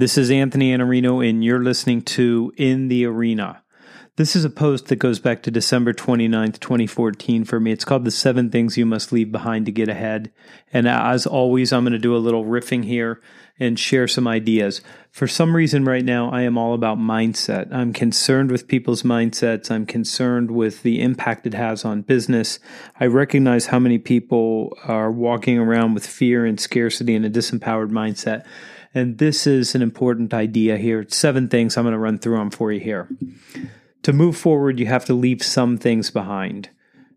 This is Anthony Iannarino, and you're listening to In the Arena. This is a post that goes back to December 29th, 2014 for me. It's called The Seven Things You Must Leave Behind to Get Ahead. And as always, I'm going to do a little riffing here and share some ideas. For some reason, right now, I am all about mindset. I'm concerned with people's mindsets. I'm concerned with the impact it has on business. I recognize how many people are walking around with fear and scarcity and a disempowered mindset. And this is an important idea here. Seven things I'm going to run through them for you here. To move forward, you have to leave some things behind.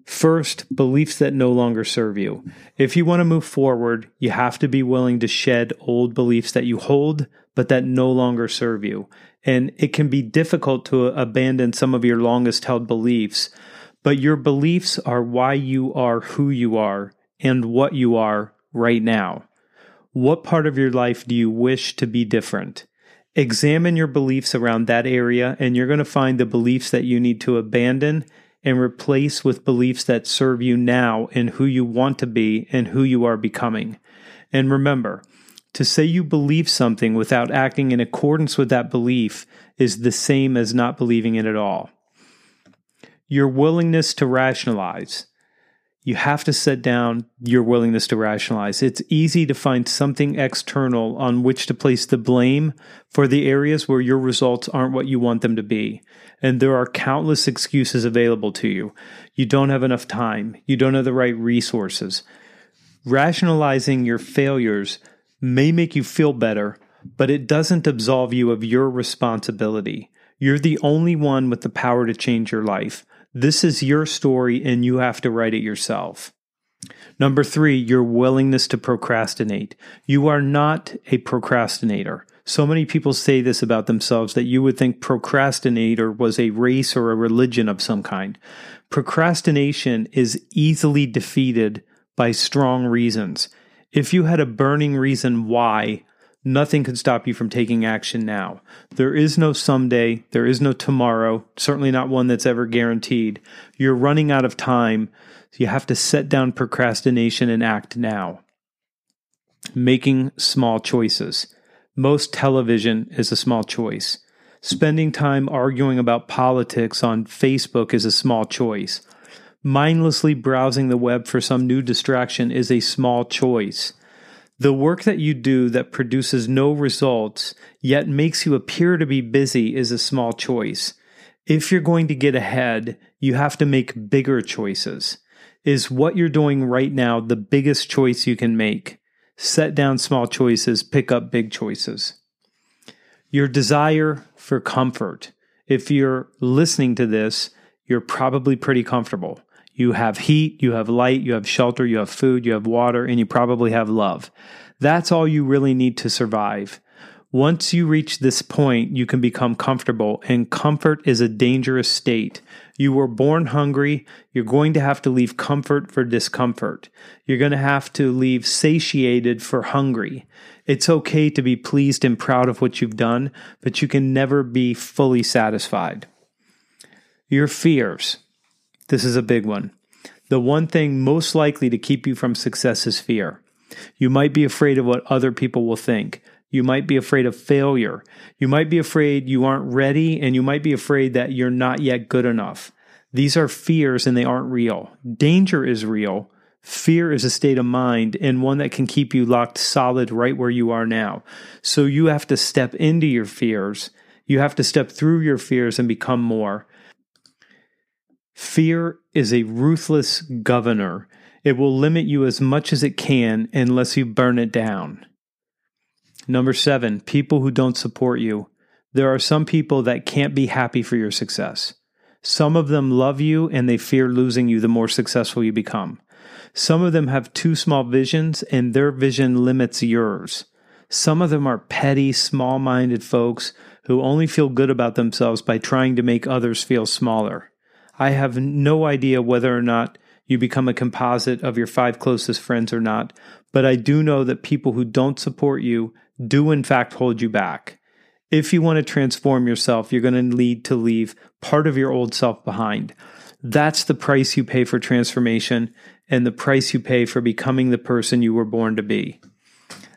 First, beliefs that no longer serve you. If you want to move forward, you have to be willing to shed old beliefs that you hold, but that no longer serve you. And it can be difficult to abandon some of your longest held beliefs, but your beliefs are why you are who you are and what you are right now. What part of your life do you wish to be different? Examine your beliefs around that area, and you're going to find the beliefs that you need to abandon and replace with beliefs that serve you now in who you want to be and who you are becoming. And remember, to say you believe something without acting in accordance with that belief is the same as not believing it at all. Your willingness to rationalize you have to set down your willingness to rationalize. It's easy to find something external on which to place the blame for the areas where your results aren't what you want them to be. And there are countless excuses available to you. You don't have enough time. You don't have the right resources. Rationalizing your failures may make you feel better, but it doesn't absolve you of your responsibility. You're the only one with the power to change your life. This is your story and you have to write it yourself. Number three, your willingness to procrastinate. You are not a procrastinator. So many people say this about themselves that you would think procrastinator was a race or a religion of some kind. Procrastination is easily defeated by strong reasons. If you had a burning reason why, Nothing could stop you from taking action now. There is no someday, there is no tomorrow, certainly not one that's ever guaranteed. You're running out of time, so you have to set down procrastination and act now. Making small choices. Most television is a small choice. Spending time arguing about politics on Facebook is a small choice. Mindlessly browsing the web for some new distraction is a small choice. The work that you do that produces no results, yet makes you appear to be busy, is a small choice. If you're going to get ahead, you have to make bigger choices. Is what you're doing right now the biggest choice you can make? Set down small choices, pick up big choices. Your desire for comfort. If you're listening to this, you're probably pretty comfortable. You have heat, you have light, you have shelter, you have food, you have water, and you probably have love. That's all you really need to survive. Once you reach this point, you can become comfortable, and comfort is a dangerous state. You were born hungry. You're going to have to leave comfort for discomfort. You're going to have to leave satiated for hungry. It's okay to be pleased and proud of what you've done, but you can never be fully satisfied. Your fears. This is a big one. The one thing most likely to keep you from success is fear. You might be afraid of what other people will think. You might be afraid of failure. You might be afraid you aren't ready, and you might be afraid that you're not yet good enough. These are fears and they aren't real. Danger is real. Fear is a state of mind and one that can keep you locked solid right where you are now. So you have to step into your fears. You have to step through your fears and become more. Fear is a ruthless governor. It will limit you as much as it can unless you burn it down. Number seven, people who don't support you. There are some people that can't be happy for your success. Some of them love you and they fear losing you the more successful you become. Some of them have too small visions and their vision limits yours. Some of them are petty, small minded folks who only feel good about themselves by trying to make others feel smaller. I have no idea whether or not you become a composite of your five closest friends or not, but I do know that people who don't support you do in fact hold you back. If you want to transform yourself, you're going to need to leave part of your old self behind. That's the price you pay for transformation and the price you pay for becoming the person you were born to be.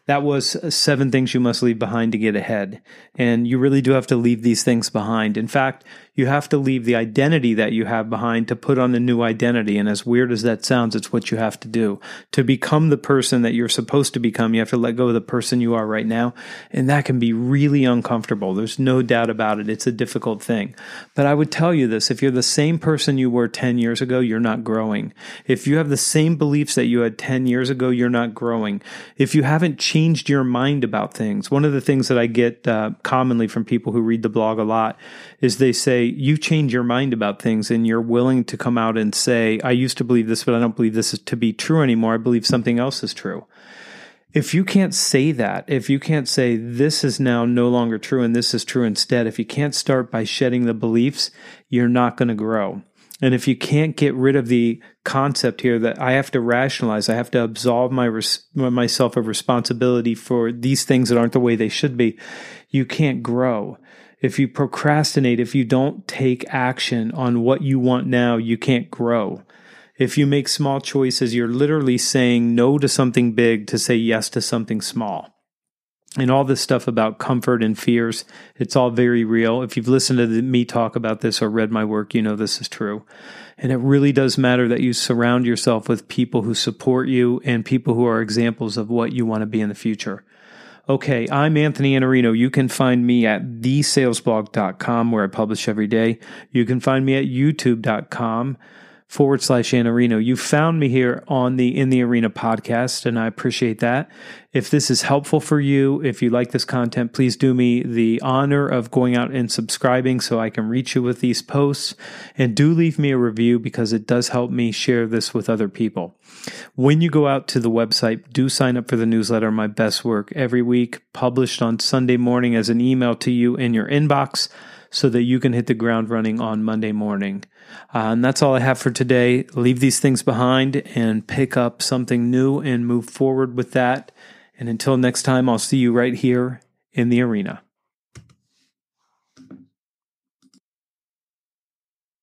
That was uh, seven things you must leave behind to get ahead. And you really do have to leave these things behind. In fact, you have to leave the identity that you have behind to put on a new identity. And as weird as that sounds, it's what you have to do. To become the person that you're supposed to become, you have to let go of the person you are right now. And that can be really uncomfortable. There's no doubt about it. It's a difficult thing. But I would tell you this if you're the same person you were 10 years ago, you're not growing. If you have the same beliefs that you had 10 years ago, you're not growing. If you haven't changed your mind about things, one of the things that I get uh, commonly from people who read the blog a lot is they say, you change your mind about things and you're willing to come out and say, I used to believe this, but I don't believe this is to be true anymore. I believe something else is true. If you can't say that, if you can't say this is now no longer true and this is true instead, if you can't start by shedding the beliefs, you're not going to grow. And if you can't get rid of the concept here that I have to rationalize, I have to absolve my res- myself of responsibility for these things that aren't the way they should be, you can't grow if you procrastinate, if you don't take action on what you want now, you can't grow. If you make small choices, you're literally saying no to something big to say yes to something small. And all this stuff about comfort and fears, it's all very real. If you've listened to me talk about this or read my work, you know this is true. And it really does matter that you surround yourself with people who support you and people who are examples of what you want to be in the future. Okay, I'm Anthony Iannarino. You can find me at thesalesblog.com where I publish every day. You can find me at youtube.com forward slash Iannarino. You found me here on the In the Arena podcast, and I appreciate that. If this is helpful for you, if you like this content, please do me the honor of going out and subscribing so I can reach you with these posts. And do leave me a review because it does help me share this with other people. When you go out to the website, do sign up for the newsletter, My Best Work, every week, published on Sunday morning as an email to you in your inbox so that you can hit the ground running on Monday morning. Uh, and that's all I have for today. Leave these things behind and pick up something new and move forward with that. And until next time, I'll see you right here in the arena.